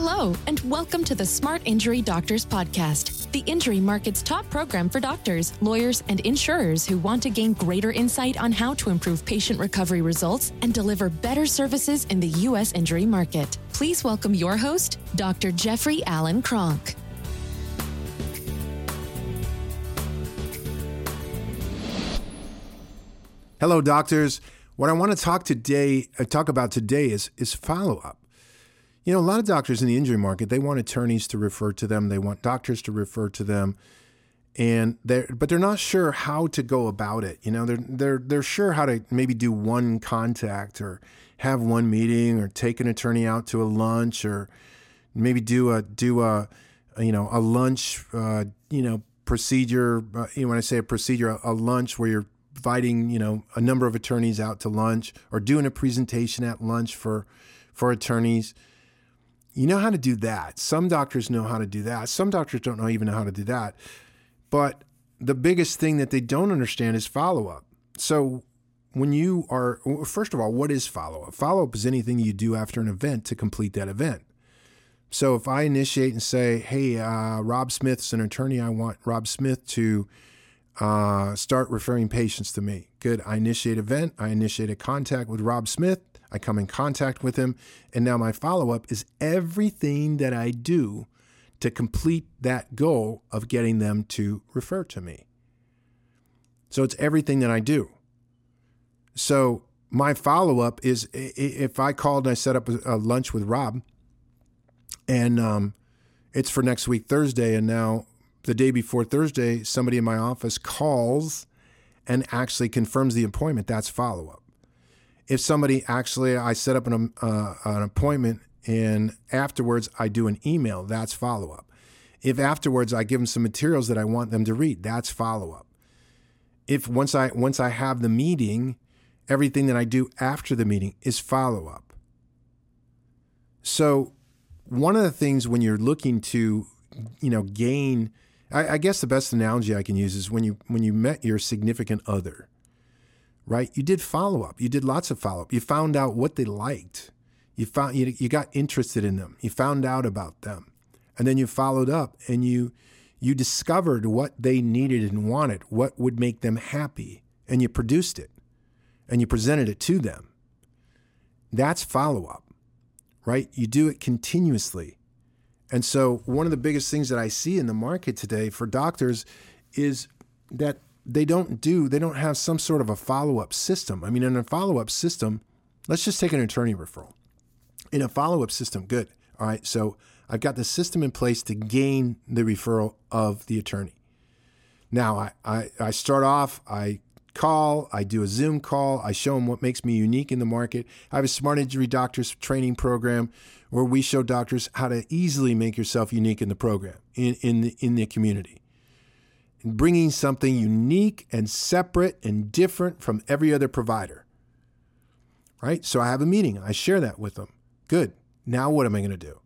Hello, and welcome to the Smart Injury Doctors Podcast, the injury market's top program for doctors, lawyers, and insurers who want to gain greater insight on how to improve patient recovery results and deliver better services in the U.S. injury market. Please welcome your host, Dr. Jeffrey Allen Kronk. Hello, doctors. What I want to talk today, uh, talk about today, is is follow up. You know, a lot of doctors in the injury market, they want attorneys to refer to them, they want doctors to refer to them, and they but they're not sure how to go about it. You know, they're they're they're sure how to maybe do one contact or have one meeting or take an attorney out to a lunch or maybe do a do a, a you know a lunch uh, you know procedure. Uh, you know, when I say a procedure, a, a lunch where you're inviting you know a number of attorneys out to lunch or doing a presentation at lunch for for attorneys you know how to do that. Some doctors know how to do that. Some doctors don't know even know how to do that. But the biggest thing that they don't understand is follow up. So when you are, first of all, what is follow up? Follow up is anything you do after an event to complete that event. So if I initiate and say, hey, uh, Rob Smith's an attorney, I want Rob Smith to uh, start referring patients to me. Good. I initiate event. I initiate a contact with Rob Smith. I come in contact with him. And now my follow up is everything that I do to complete that goal of getting them to refer to me. So it's everything that I do. So my follow up is if I called and I set up a lunch with Rob and um, it's for next week, Thursday, and now the day before Thursday, somebody in my office calls and actually confirms the appointment, that's follow up if somebody actually I set up an, uh, an appointment and afterwards I do an email, that's follow up. If afterwards I give them some materials that I want them to read, that's follow up. If once I once I have the meeting, everything that I do after the meeting is follow up. So one of the things when you're looking to, you know, gain, I, I guess the best analogy I can use is when you when you met your significant other right? You did follow up. You did lots of follow up. You found out what they liked. You found you, you got interested in them. You found out about them. And then you followed up and you you discovered what they needed and wanted, what would make them happy, and you produced it and you presented it to them. That's follow up, right? You do it continuously. And so, one of the biggest things that I see in the market today for doctors is that they don't do, they don't have some sort of a follow up system. I mean, in a follow up system, let's just take an attorney referral. In a follow up system, good. All right. So I've got the system in place to gain the referral of the attorney. Now, I, I, I start off, I call, I do a Zoom call, I show them what makes me unique in the market. I have a smart injury doctors training program where we show doctors how to easily make yourself unique in the program, in, in, the, in the community bringing something unique and separate and different from every other provider. Right? So I have a meeting. I share that with them. Good. Now what am I going to do?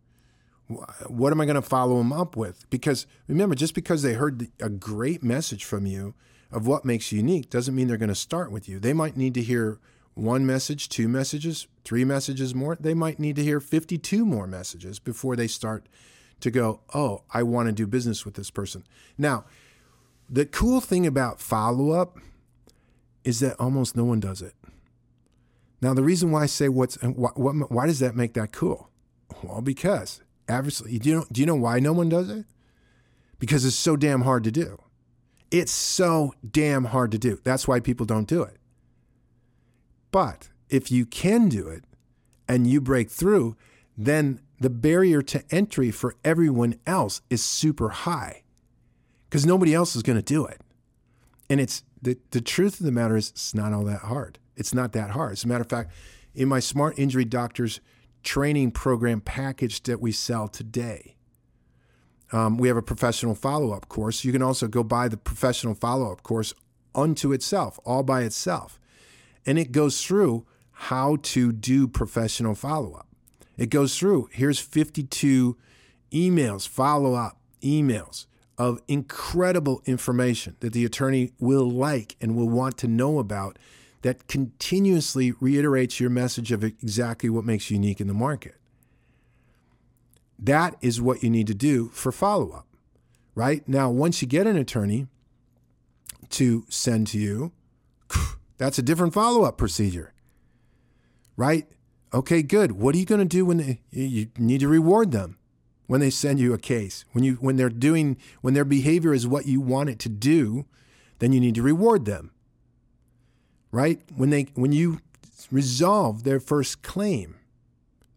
What am I going to follow them up with? Because remember, just because they heard a great message from you of what makes you unique doesn't mean they're going to start with you. They might need to hear one message, two messages, three messages more. They might need to hear 52 more messages before they start to go, oh, I want to do business with this person. Now, the cool thing about follow up is that almost no one does it. Now, the reason why I say what's what, what, why does that make that cool? Well, because obviously, do you know, do you know why no one does it? Because it's so damn hard to do. It's so damn hard to do. That's why people don't do it. But if you can do it and you break through, then the barrier to entry for everyone else is super high because nobody else is going to do it. And it's the, the truth of the matter is, it's not all that hard. It's not that hard. As a matter of fact, in my Smart Injury Doctors training program package that we sell today, um, we have a professional follow up course. You can also go buy the professional follow up course unto itself, all by itself. And it goes through how to do professional follow up. It goes through here's 52 emails, follow up emails of incredible information that the attorney will like and will want to know about that continuously reiterates your message of exactly what makes you unique in the market. That is what you need to do for follow up, right? Now, once you get an attorney to send to you, that's a different follow up procedure, right? Okay, good. What are you going to do when they, you need to reward them when they send you a case? When you when they're doing when their behavior is what you want it to do, then you need to reward them. Right? When they when you resolve their first claim,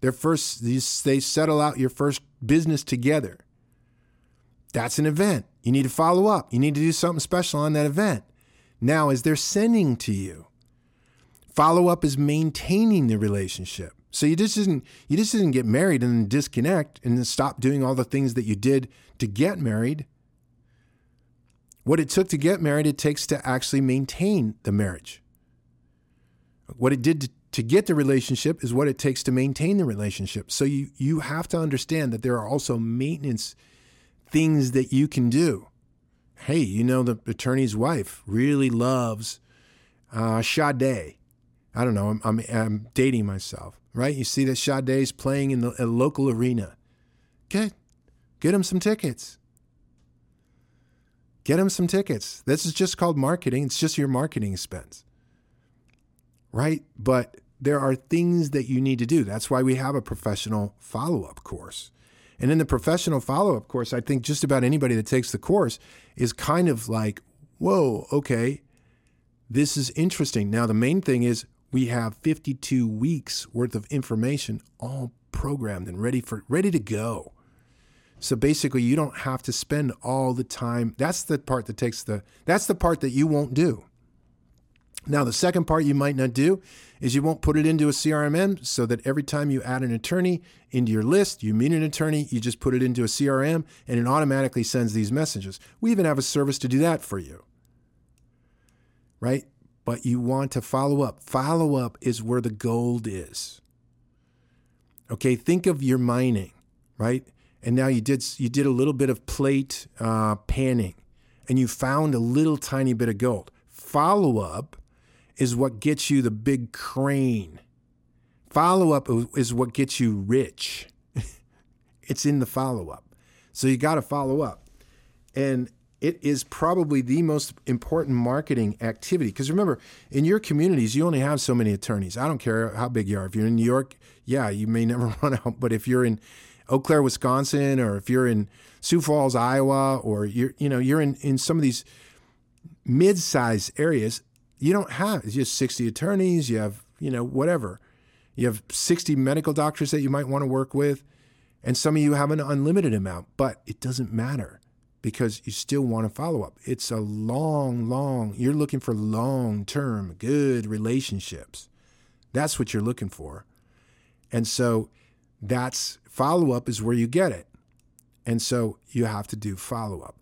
their first these they settle out your first business together. That's an event. You need to follow up. You need to do something special on that event. Now, as they're sending to you, Follow up is maintaining the relationship. So you just didn't you just didn't get married and then disconnect and then stop doing all the things that you did to get married. What it took to get married, it takes to actually maintain the marriage. What it did to, get the relationship is what it takes to maintain the relationship. So you you have to understand that there are also maintenance things that you can do. Hey, you know the attorney's wife really loves uh, Sade I don't know, I'm, I'm, I'm dating myself, right? You see that Sade's playing in the local arena. Get, get him some tickets. Get him some tickets. This is just called marketing. It's just your marketing expense, right? But there are things that you need to do. That's why we have a professional follow up course. And in the professional follow up course, I think just about anybody that takes the course is kind of like, whoa, okay, this is interesting. Now, the main thing is we have 52 weeks worth of information all programmed and ready for ready to go. So basically you don't have to spend all the time. That's the part that takes the that's the part that you won't do. Now the second part you might not do is you won't put it into a CRM so that every time you add an attorney into your list, you meet an attorney, you just put it into a CRM and it automatically sends these messages. We even have a service to do that for you. Right? But you want to follow up. Follow up is where the gold is. Okay, think of your mining, right? And now you did you did a little bit of plate uh, panning, and you found a little tiny bit of gold. Follow up is what gets you the big crane. Follow up is what gets you rich. it's in the follow up, so you got to follow up, and it is probably the most important marketing activity. Because remember, in your communities, you only have so many attorneys. I don't care how big you are. If you're in New York, yeah, you may never run out. But if you're in Eau Claire, Wisconsin, or if you're in Sioux Falls, Iowa, or you're you know you're in in some of these mid-sized areas, you don't have it's just 60 attorneys. You have you know whatever. You have 60 medical doctors that you might want to work with, and some of you have an unlimited amount. But it doesn't matter because you still want to follow up. It's a long, long, you're looking for long term, good relationships. That's what you're looking for. And so that's follow up is where you get it. And so you have to do follow up.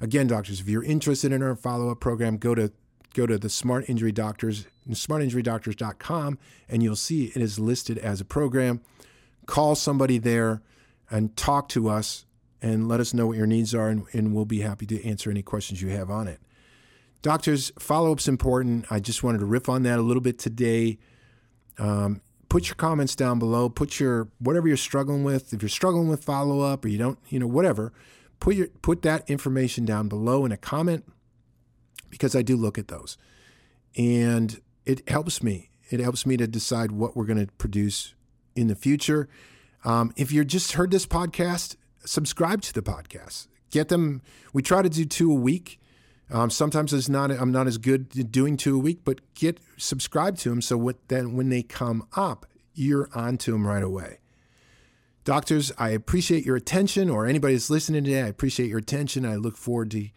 Again, doctors, if you're interested in our follow up program, go to go to the Smart Injury Doctors, smartinjurydoctors.com, and you'll see it is listed as a program. Call somebody there and talk to us and let us know what your needs are, and, and we'll be happy to answer any questions you have on it. Doctors, follow up's important. I just wanted to riff on that a little bit today. Um, put your comments down below. Put your whatever you're struggling with. If you're struggling with follow up or you don't, you know, whatever, put your put that information down below in a comment because I do look at those, and it helps me. It helps me to decide what we're going to produce in the future. Um, if you just heard this podcast subscribe to the podcast. Get them. We try to do two a week. Um, sometimes it's not. I'm not as good doing two a week, but get subscribe to them so what then when they come up, you're onto them right away. Doctors, I appreciate your attention, or anybody that's listening today, I appreciate your attention. I look forward to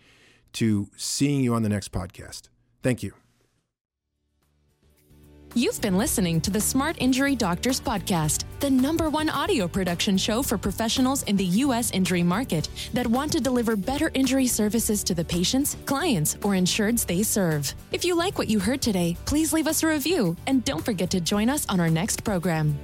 to seeing you on the next podcast. Thank you. You've been listening to the Smart Injury Doctors Podcast, the number one audio production show for professionals in the U.S. injury market that want to deliver better injury services to the patients, clients, or insureds they serve. If you like what you heard today, please leave us a review and don't forget to join us on our next program.